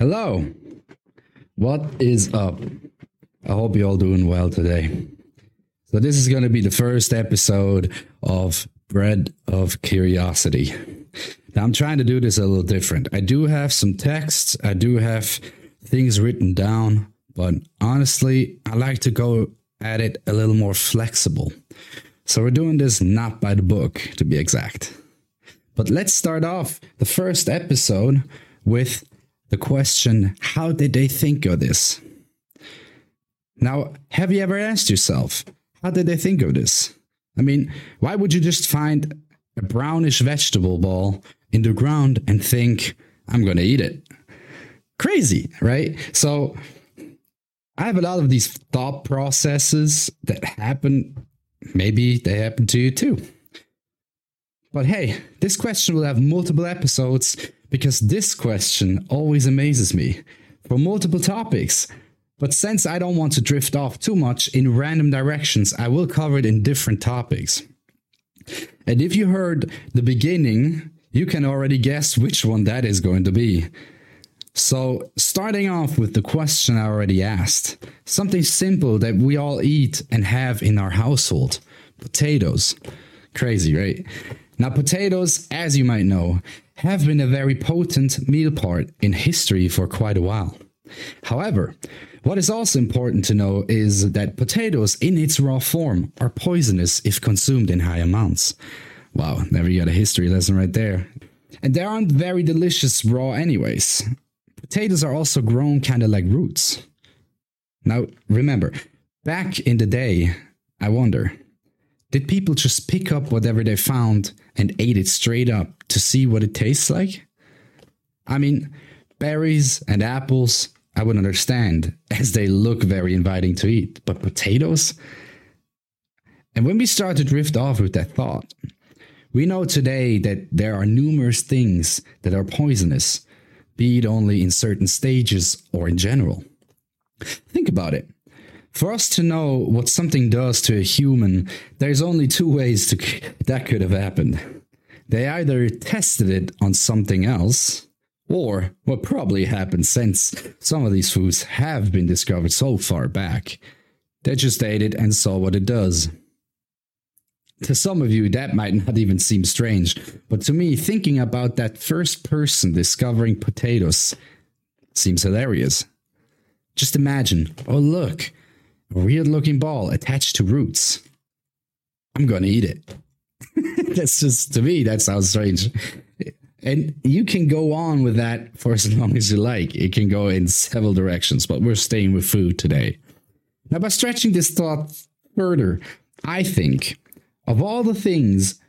Hello. What is up? I hope you're all doing well today. So, this is going to be the first episode of Bread of Curiosity. Now, I'm trying to do this a little different. I do have some texts, I do have things written down, but honestly, I like to go at it a little more flexible. So, we're doing this not by the book, to be exact. But let's start off the first episode with the question how did they think of this? Now, have you ever asked yourself, how did they think of this? I mean, why would you just find a brownish vegetable ball in the ground and think, I'm going to eat it? Crazy, right? So, I have a lot of these thought processes that happen. Maybe they happen to you too. But hey, this question will have multiple episodes because this question always amazes me for multiple topics. But since I don't want to drift off too much in random directions, I will cover it in different topics. And if you heard the beginning, you can already guess which one that is going to be. So, starting off with the question I already asked something simple that we all eat and have in our household potatoes. Crazy, right? Now, potatoes, as you might know, have been a very potent meal part in history for quite a while. However, what is also important to know is that potatoes in its raw form are poisonous if consumed in high amounts. Wow, never got a history lesson right there. And they aren't very delicious raw, anyways. Potatoes are also grown kind of like roots. Now, remember, back in the day, I wonder, did people just pick up whatever they found and ate it straight up to see what it tastes like? I mean, berries and apples, I would understand as they look very inviting to eat, but potatoes? And when we start to drift off with that thought, we know today that there are numerous things that are poisonous, be it only in certain stages or in general. Think about it. For us to know what something does to a human, there's only two ways to, that could have happened. They either tested it on something else, or what probably happened since some of these foods have been discovered so far back, they just ate it and saw what it does. To some of you, that might not even seem strange, but to me, thinking about that first person discovering potatoes seems hilarious. Just imagine, oh look, weird looking ball attached to roots. I'm gonna eat it. that's just to me, that sounds strange. And you can go on with that for as long as you like. It can go in several directions, but we're staying with food today. Now, by stretching this thought further, I think of all the things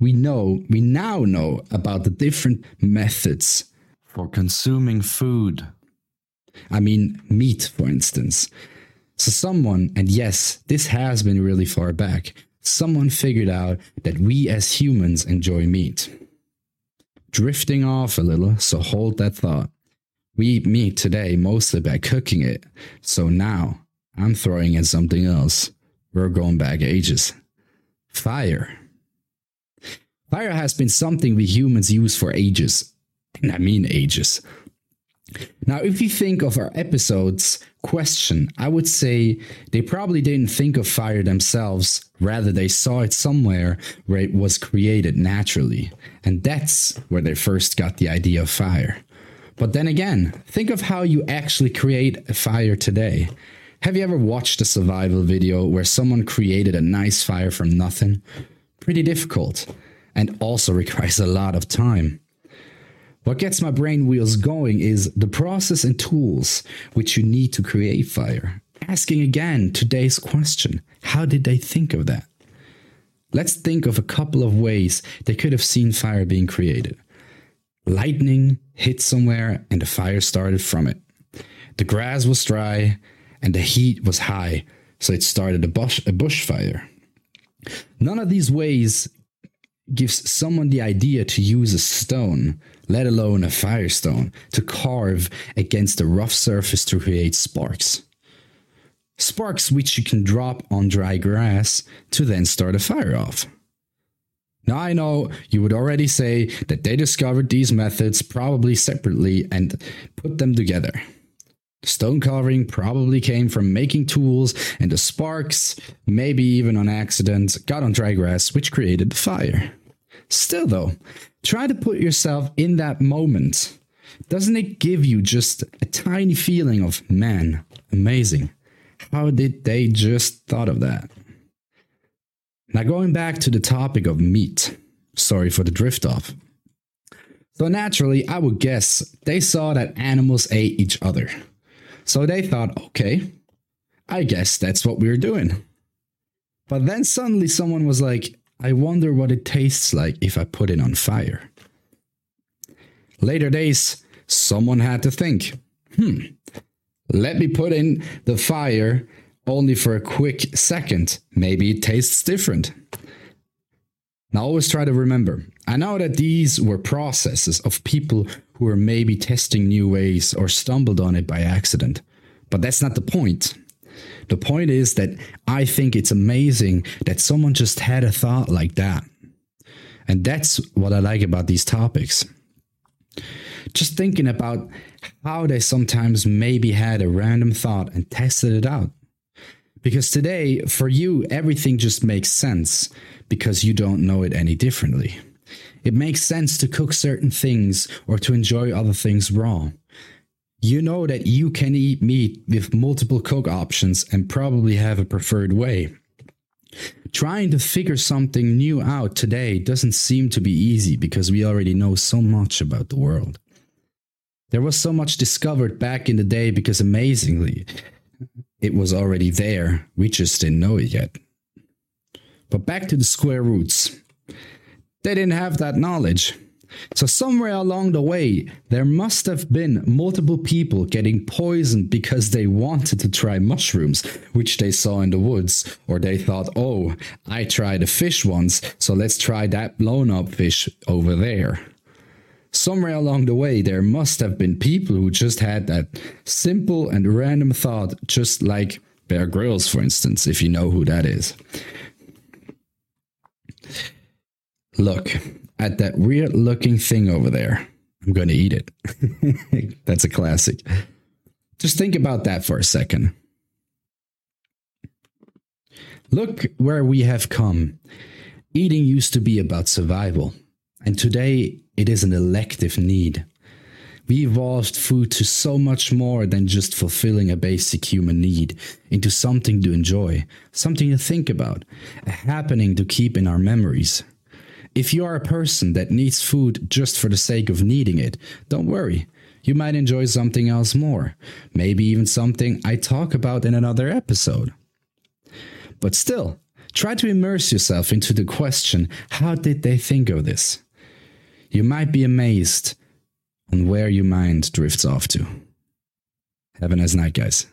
we know, we now know about the different methods for consuming food. I mean, meat, for instance. So, someone, and yes, this has been really far back, someone figured out that we as humans enjoy meat. Drifting off a little, so hold that thought. We eat meat today mostly by cooking it, so now I'm throwing in something else. We're going back ages. Fire. Fire has been something we humans use for ages. And I mean ages. Now, if you think of our episodes question, I would say they probably didn't think of fire themselves, rather, they saw it somewhere where it was created naturally. And that's where they first got the idea of fire. But then again, think of how you actually create a fire today. Have you ever watched a survival video where someone created a nice fire from nothing? Pretty difficult, and also requires a lot of time. What gets my brain wheels going is the process and tools which you need to create fire. Asking again today's question how did they think of that? Let's think of a couple of ways they could have seen fire being created. Lightning hit somewhere and the fire started from it. The grass was dry and the heat was high, so it started a bush, a bushfire. None of these ways gives someone the idea to use a stone, let alone a firestone, to carve against a rough surface to create sparks. Sparks which you can drop on dry grass to then start a fire off. Now, I know you would already say that they discovered these methods probably separately and put them together. The stone carving probably came from making tools, and the sparks, maybe even on accident, got on dry grass, which created the fire. Still, though, try to put yourself in that moment. Doesn't it give you just a tiny feeling of, man, amazing? How did they just thought of that? Now, going back to the topic of meat, sorry for the drift off. So, naturally, I would guess they saw that animals ate each other. So they thought, okay, I guess that's what we're doing. But then suddenly someone was like, I wonder what it tastes like if I put it on fire. Later days, someone had to think, hmm, let me put in the fire only for a quick second. Maybe it tastes different. Now, always try to remember I know that these were processes of people who were maybe testing new ways or stumbled on it by accident. But that's not the point. The point is that I think it's amazing that someone just had a thought like that. And that's what I like about these topics. Just thinking about how they sometimes maybe had a random thought and tested it out. Because today, for you, everything just makes sense because you don't know it any differently. It makes sense to cook certain things or to enjoy other things raw. You know that you can eat meat with multiple cook options and probably have a preferred way. Trying to figure something new out today doesn't seem to be easy because we already know so much about the world. There was so much discovered back in the day because amazingly, it was already there. We just didn't know it yet. But back to the square roots. They didn't have that knowledge. So, somewhere along the way, there must have been multiple people getting poisoned because they wanted to try mushrooms, which they saw in the woods, or they thought, oh, I tried a fish once, so let's try that blown up fish over there somewhere along the way, there must have been people who just had that simple and random thought, just like Bear Grylls, for instance, if you know who that is. Look at that weird looking thing over there. I'm going to eat it. That's a classic. Just think about that for a second. Look where we have come. Eating used to be about survival, and today it is an elective need. We evolved food to so much more than just fulfilling a basic human need, into something to enjoy, something to think about, a happening to keep in our memories. If you are a person that needs food just for the sake of needing it, don't worry. You might enjoy something else more, maybe even something I talk about in another episode. But still, try to immerse yourself into the question how did they think of this? You might be amazed on where your mind drifts off to. Have a nice night, guys.